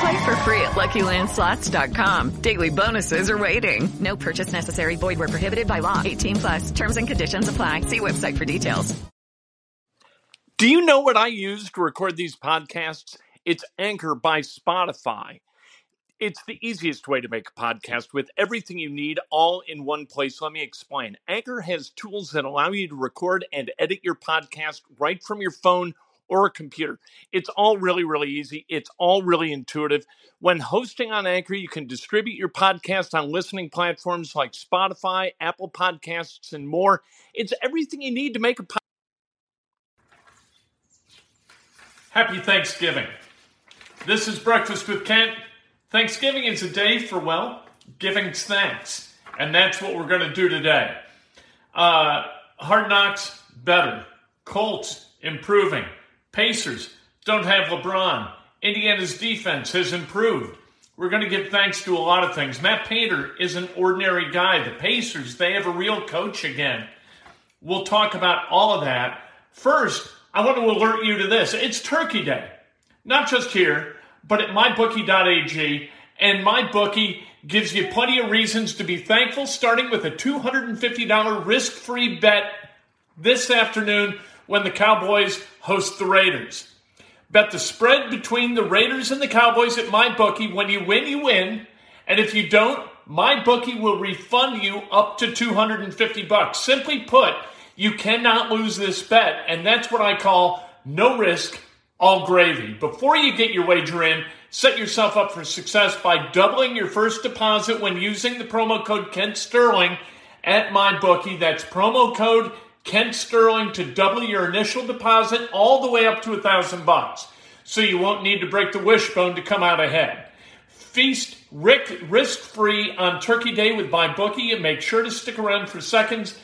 Play for free at LuckyLandSlots.com. Daily bonuses are waiting. No purchase necessary. Void where prohibited by law. 18 plus. Terms and conditions apply. See website for details. Do you know what I use to record these podcasts? It's Anchor by Spotify. It's the easiest way to make a podcast with everything you need all in one place. Let me explain. Anchor has tools that allow you to record and edit your podcast right from your phone or a computer. It's all really, really easy. It's all really intuitive. When hosting on Anchor, you can distribute your podcast on listening platforms like Spotify, Apple Podcasts, and more. It's everything you need to make a podcast. Happy Thanksgiving. This is Breakfast with Kent. Thanksgiving is a day for, well, giving thanks. And that's what we're going to do today. Uh, Hard Knocks, better. Colts, improving. Pacers don't have LeBron. Indiana's defense has improved. We're going to give thanks to a lot of things. Matt Painter is an ordinary guy. The Pacers, they have a real coach again. We'll talk about all of that. First, I want to alert you to this. It's Turkey Day. Not just here, but at mybookie.ag. And MyBookie gives you plenty of reasons to be thankful, starting with a $250 risk free bet this afternoon when the Cowboys host the Raiders. Bet the spread between the Raiders and the Cowboys at MyBookie. When you win, you win. And if you don't, MyBookie will refund you up to 250 bucks. Simply put, you cannot lose this bet. And that's what I call no risk, all gravy. Before you get your wager in, set yourself up for success by doubling your first deposit when using the promo code Kent Sterling at MyBookie. That's promo code Kent Sterling to double your initial deposit all the way up to a thousand bucks. So you won't need to break the wishbone to come out ahead. Feast risk free on Turkey Day with MyBookie and make sure to stick around for seconds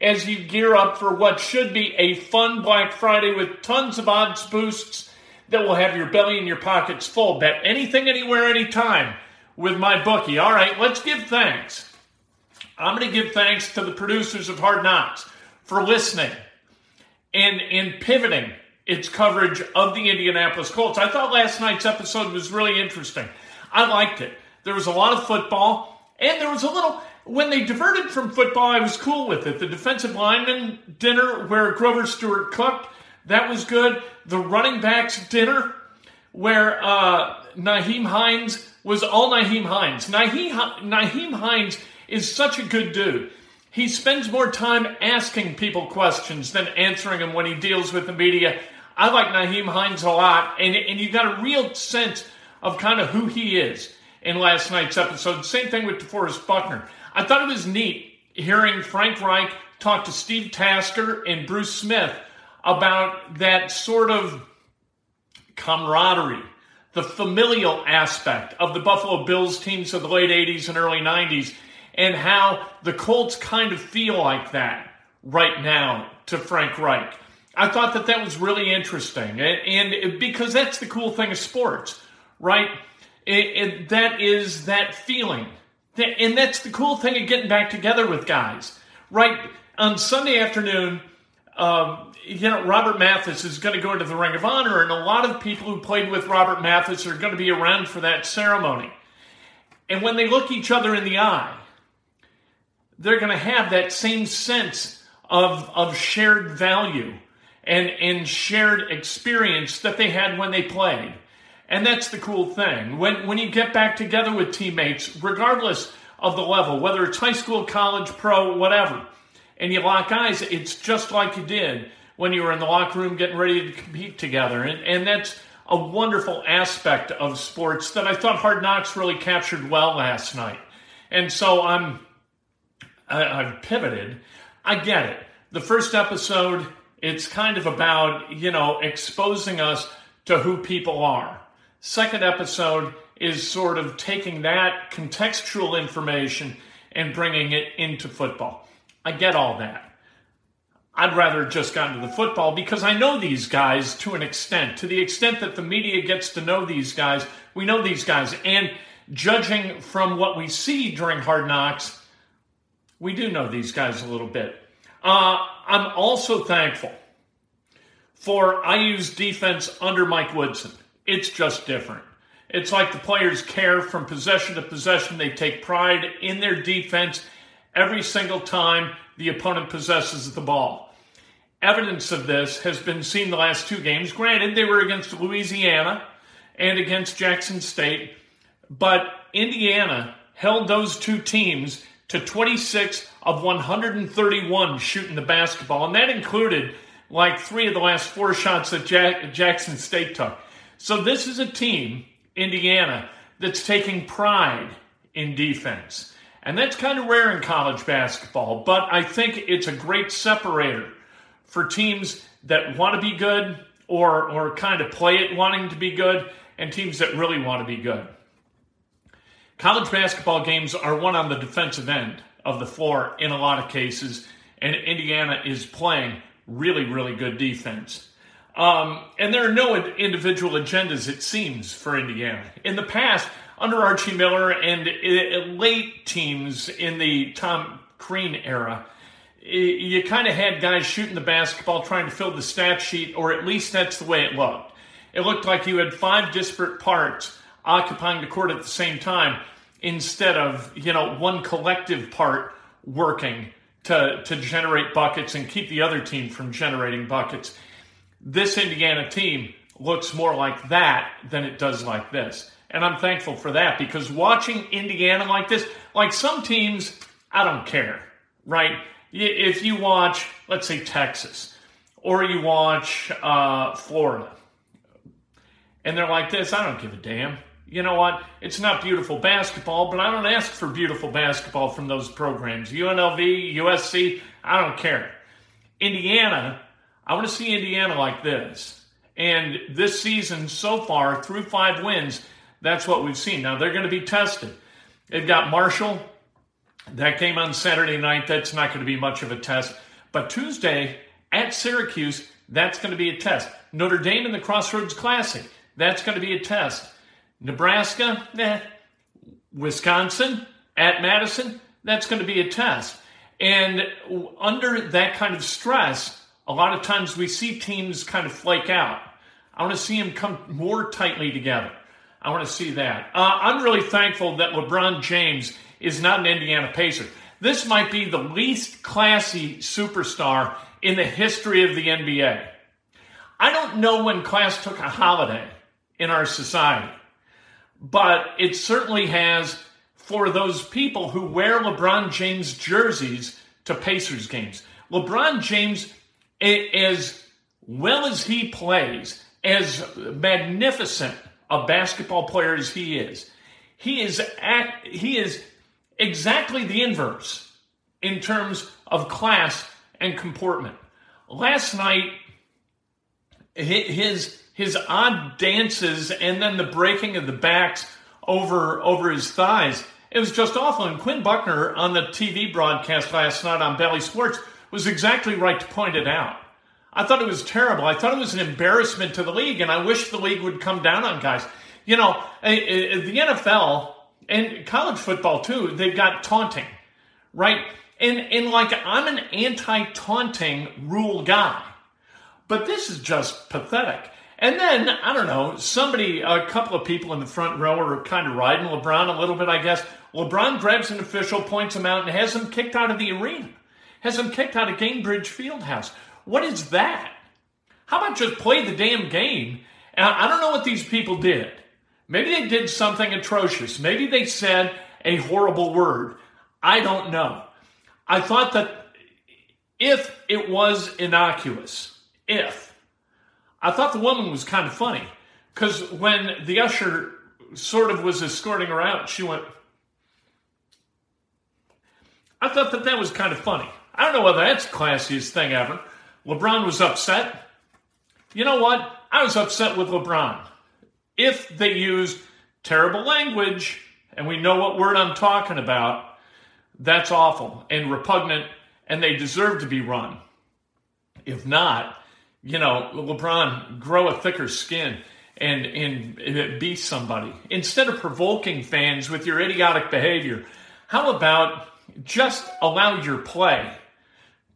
as you gear up for what should be a fun Black Friday with tons of odds boosts that will have your belly and your pockets full. Bet anything, anywhere, anytime with my bookie. All right, let's give thanks. I'm going to give thanks to the producers of Hard Knocks for listening and in pivoting its coverage of the Indianapolis Colts. I thought last night's episode was really interesting. I liked it. There was a lot of football, and there was a little. When they diverted from football, I was cool with it. The defensive lineman dinner where Grover Stewart cooked, that was good. The running backs dinner where uh, Nyheim Hines was all Nyheim Hines. Nyheim, Nyheim Hines is such a good dude. He spends more time asking people questions than answering them when he deals with the media. I like Nyheim Hines a lot, and, and you got a real sense of kind of who he is in last night's episode. Same thing with DeForest Buckner. I thought it was neat hearing Frank Reich talk to Steve Tasker and Bruce Smith about that sort of camaraderie, the familial aspect of the Buffalo Bills teams of the late 80s and early 90s and how the Colts kind of feel like that right now to Frank Reich. I thought that that was really interesting, and, and because that's the cool thing of sports, right? It, it, that is that feeling, and that's the cool thing of getting back together with guys, right? On Sunday afternoon, um, you know, Robert Mathis is going to go into the Ring of Honor, and a lot of people who played with Robert Mathis are going to be around for that ceremony. And when they look each other in the eye, they're going to have that same sense of, of shared value and, and shared experience that they had when they played. And that's the cool thing. When, when you get back together with teammates, regardless of the level, whether it's high school, college, pro, whatever, and you lock eyes, it's just like you did when you were in the locker room getting ready to compete together. And, and that's a wonderful aspect of sports that I thought Hard Knocks really captured well last night. And so I'm, I, I've pivoted. I get it. The first episode, it's kind of about, you know, exposing us to who people are. Second episode is sort of taking that contextual information and bringing it into football. I get all that. I'd rather just gotten to the football because I know these guys to an extent. To the extent that the media gets to know these guys, we know these guys. And judging from what we see during Hard Knocks, we do know these guys a little bit. Uh, I'm also thankful for IU's defense under Mike Woodson. It's just different. It's like the players care from possession to possession. They take pride in their defense every single time the opponent possesses the ball. Evidence of this has been seen the last two games. Granted, they were against Louisiana and against Jackson State, but Indiana held those two teams to 26 of 131 shooting the basketball, and that included like three of the last four shots that Jack- Jackson State took. So this is a team, Indiana, that's taking pride in defense. And that's kind of rare in college basketball, but I think it's a great separator for teams that want to be good or, or kind of play it wanting to be good and teams that really want to be good. College basketball games are won on the defensive end of the floor in a lot of cases, and Indiana is playing really, really good defense. Um, and there are no individual agendas, it seems, for Indiana. In the past, under Archie Miller and uh, late teams in the Tom Crean era, you kind of had guys shooting the basketball trying to fill the stat sheet, or at least that's the way it looked. It looked like you had five disparate parts occupying the court at the same time instead of, you know, one collective part working to, to generate buckets and keep the other team from generating buckets. This Indiana team looks more like that than it does like this. And I'm thankful for that because watching Indiana like this, like some teams, I don't care, right? if you watch, let's say, Texas, or you watch uh, Florida, and they're like this, I don't give a damn. You know what? It's not beautiful basketball, but I don't ask for beautiful basketball from those programs. UNLV, USC, I don't care. Indiana, I want to see Indiana like this. And this season, so far, through five wins, that's what we've seen. Now, they're going to be tested. They've got Marshall, that game on Saturday night, that's not going to be much of a test. But Tuesday at Syracuse, that's going to be a test. Notre Dame in the Crossroads Classic, that's going to be a test. Nebraska, eh. Wisconsin at Madison, that's going to be a test. And under that kind of stress, a lot of times we see teams kind of flake out. I want to see them come more tightly together. I want to see that. Uh, I'm really thankful that LeBron James is not an Indiana Pacer. This might be the least classy superstar in the history of the NBA. I don't know when class took a holiday in our society, but it certainly has for those people who wear LeBron James jerseys to Pacers games. LeBron James, as well as he plays, as magnificent a basketball player as he is, he is act, he is exactly the inverse in terms of class and comportment. Last night, his his odd dances and then the breaking of the backs over over his thighs. It was just awful. And Quinn Buckner on the TV broadcast last night on Bally Sports was exactly right to point it out. I thought it was terrible. I thought it was an embarrassment to the league, and I wish the league would come down on guys. You know, the NFL and college football too, they've got taunting, right? And and like I'm an anti-taunting rule guy, but this is just pathetic. And then I don't know, somebody, a couple of people in the front row are kind of riding LeBron a little bit, I guess. LeBron grabs an official, points him out, and has him kicked out of the arena. Has him kicked out of Gainbridge Fieldhouse. What is that? How about just play the damn game? And I don't know what these people did. Maybe they did something atrocious. Maybe they said a horrible word. I don't know. I thought that if it was innocuous, if I thought the woman was kind of funny because when the usher sort of was escorting her out, she went. I thought that that was kind of funny. I don't know whether that's the classiest thing ever. LeBron was upset. You know what? I was upset with LeBron. If they used terrible language, and we know what word I'm talking about, that's awful and repugnant, and they deserve to be run. If not, you know, LeBron, grow a thicker skin and, and be somebody. Instead of provoking fans with your idiotic behavior, how about just allow your play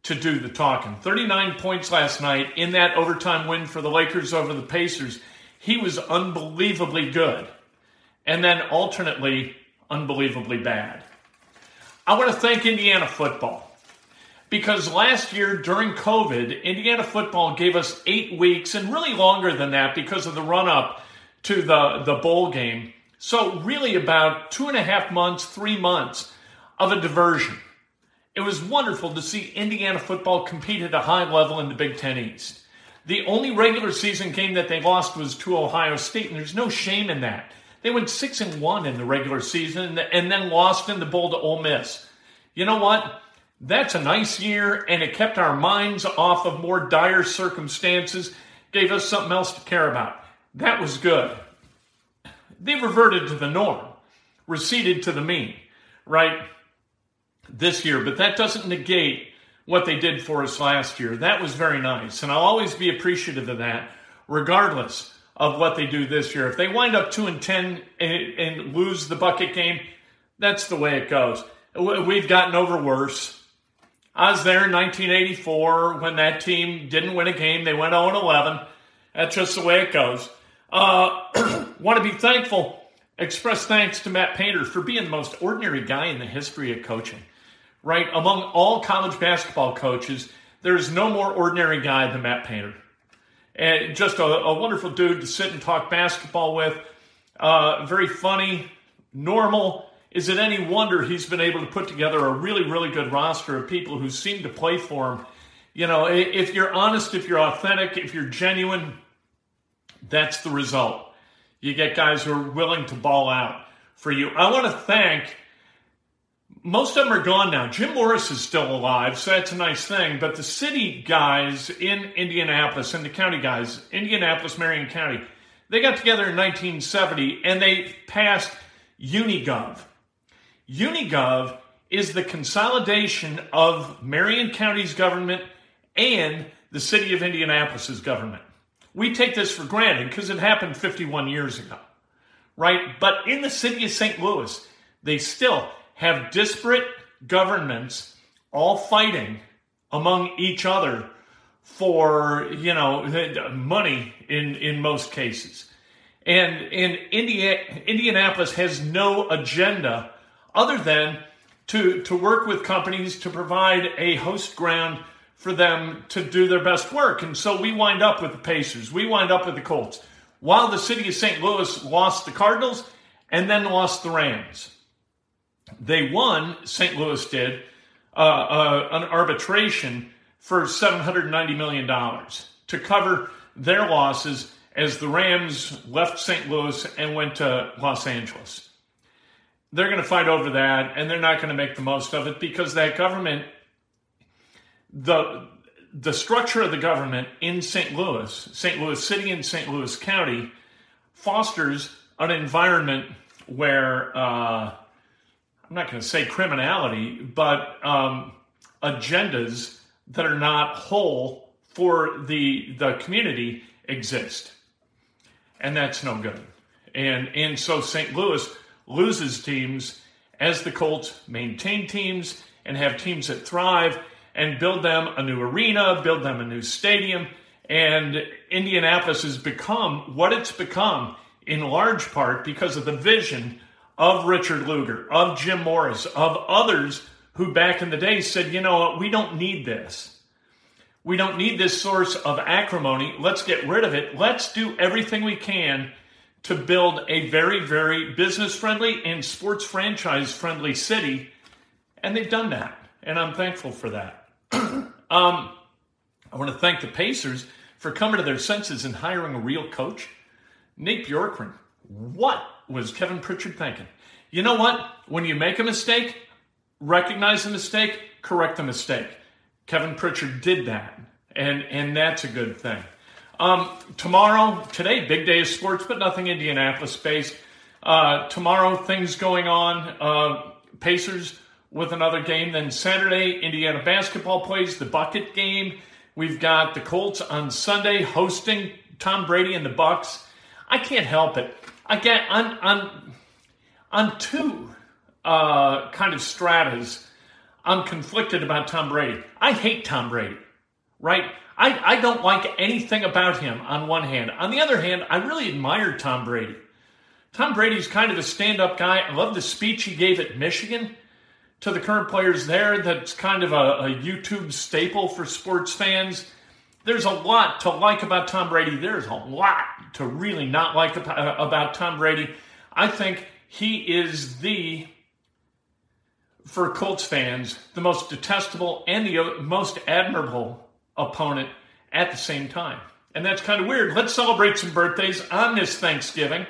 to do the talking? 39 points last night in that overtime win for the Lakers over the Pacers. He was unbelievably good. And then alternately, unbelievably bad. I want to thank Indiana football because last year during COVID, Indiana football gave us eight weeks and really longer than that because of the run up to the, the bowl game. So, really, about two and a half months, three months of a diversion. It was wonderful to see Indiana football compete at a high level in the Big Ten East. The only regular season game that they lost was to Ohio State, and there's no shame in that. They went six and one in the regular season and then lost in the bowl to Ole Miss. You know what? That's a nice year, and it kept our minds off of more dire circumstances, gave us something else to care about. That was good. They reverted to the norm, receded to the mean, right? This year, but that doesn't negate what they did for us last year. That was very nice, and I'll always be appreciative of that, regardless of what they do this year. If they wind up 2 and 10 and, and lose the bucket game, that's the way it goes. We've gotten over worse. I was there in 1984 when that team didn't win a game. They went 0 11. That's just the way it goes. Uh, want to be thankful, express thanks to Matt Painter for being the most ordinary guy in the history of coaching. Right? Among all college basketball coaches, there's no more ordinary guy than Matt Painter and just a, a, wonderful dude to sit and talk basketball with. Uh, very funny, normal. Is it any wonder he's been able to put together a really, really good roster of people who seem to play for him? You know, if you're honest, if you're authentic, if you're genuine, that's the result. You get guys who are willing to ball out for you. I want to thank most of them are gone now. Jim Morris is still alive, so that's a nice thing. But the city guys in Indianapolis and the county guys, Indianapolis, Marion County, they got together in 1970 and they passed Unigov. Unigov is the consolidation of Marion County's government and the city of Indianapolis's government. We take this for granted because it happened 51 years ago, right? But in the city of St. Louis, they still have disparate governments all fighting among each other for you know money in in most cases and in India, Indianapolis has no agenda other than to to work with companies to provide a host ground for them to do their best work and so we wind up with the Pacers we wind up with the Colts while the city of St. Louis lost the Cardinals and then lost the Rams they won, St. Louis did, uh, uh, an arbitration for $790 million to cover their losses as the Rams left St. Louis and went to Los Angeles. They're going to fight over that, and they're not going to make the most of it because that government, the the structure of the government in St. Louis, St. Louis City and St. Louis County, fosters an environment where uh, I'm not going to say criminality, but um, agendas that are not whole for the the community exist, and that's no good. And and so St. Louis loses teams as the Colts maintain teams and have teams that thrive and build them a new arena, build them a new stadium, and Indianapolis has become what it's become in large part because of the vision of Richard Lugar, of Jim Morris, of others who back in the day said, you know what, we don't need this. We don't need this source of acrimony. Let's get rid of it. Let's do everything we can to build a very, very business friendly and sports franchise friendly city. And they've done that. And I'm thankful for that. Um, I want to thank the Pacers for coming to their senses and hiring a real coach. Nate Bjorkgren, what was Kevin Pritchard thinking? You know what? When you make a mistake, recognize the mistake, correct the mistake. Kevin Pritchard did that, and and that's a good thing. Um, tomorrow, today, big day of sports, but nothing Indianapolis based. Uh, tomorrow, things going on. Uh, Pacers with another game. Then Saturday, Indiana basketball plays the bucket game. We've got the Colts on Sunday hosting Tom Brady and the Bucs. I can't help it. I get on on on two uh, kind of stratas. I'm conflicted about Tom Brady. I hate Tom Brady, right? I, I don't like anything about him on one hand. On the other hand, I really admire Tom Brady. Tom Brady's kind of a stand up guy. I love the speech he gave at Michigan to the current players there. That's kind of a, a YouTube staple for sports fans. There's a lot to like about Tom Brady. There's a lot to really not like uh, about Tom Brady. I think he is the for Colts fans, the most detestable and the uh, most admirable opponent at the same time. And that's kind of weird. Let's celebrate some birthdays on this Thanksgiving.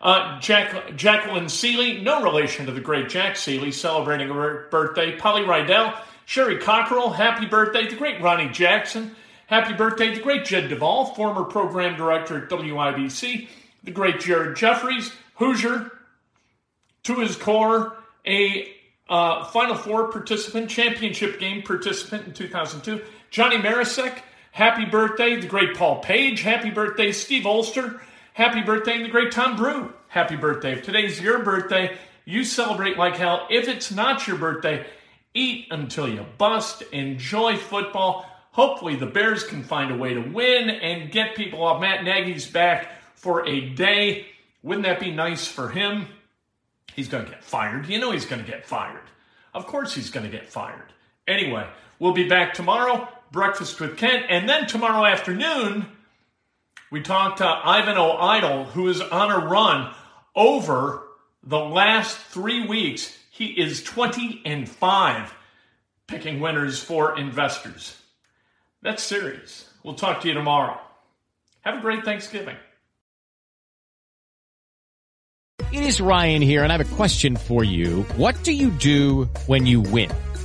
Uh, Jack, Jacqueline Seeley, no relation to the great Jack Seeley, celebrating her birthday. Polly Rydell, Sherry Cockrell, happy birthday. The great Ronnie Jackson, happy birthday. The great Jed Duvall, former program director at WIBC. The great Jared Jeffries, Hoosier, to his core, a uh, Final Four participant, championship game participant in 2002. Johnny Marisek, happy birthday. The great Paul Page, happy birthday. Steve Olster, happy birthday. And the great Tom Brew, happy birthday. If today's your birthday, you celebrate like hell. If it's not your birthday, eat until you bust. Enjoy football. Hopefully, the Bears can find a way to win and get people off Matt Nagy's back for a day. Wouldn't that be nice for him? He's going to get fired. You know he's going to get fired. Of course he's going to get fired. Anyway, we'll be back tomorrow, breakfast with Kent, and then tomorrow afternoon, we talk to Ivan O'Idle, who is on a run over the last three weeks. He is 20 and 5 picking winners for investors. That's serious. We'll talk to you tomorrow. Have a great Thanksgiving. It is Ryan here, and I have a question for you. What do you do when you win?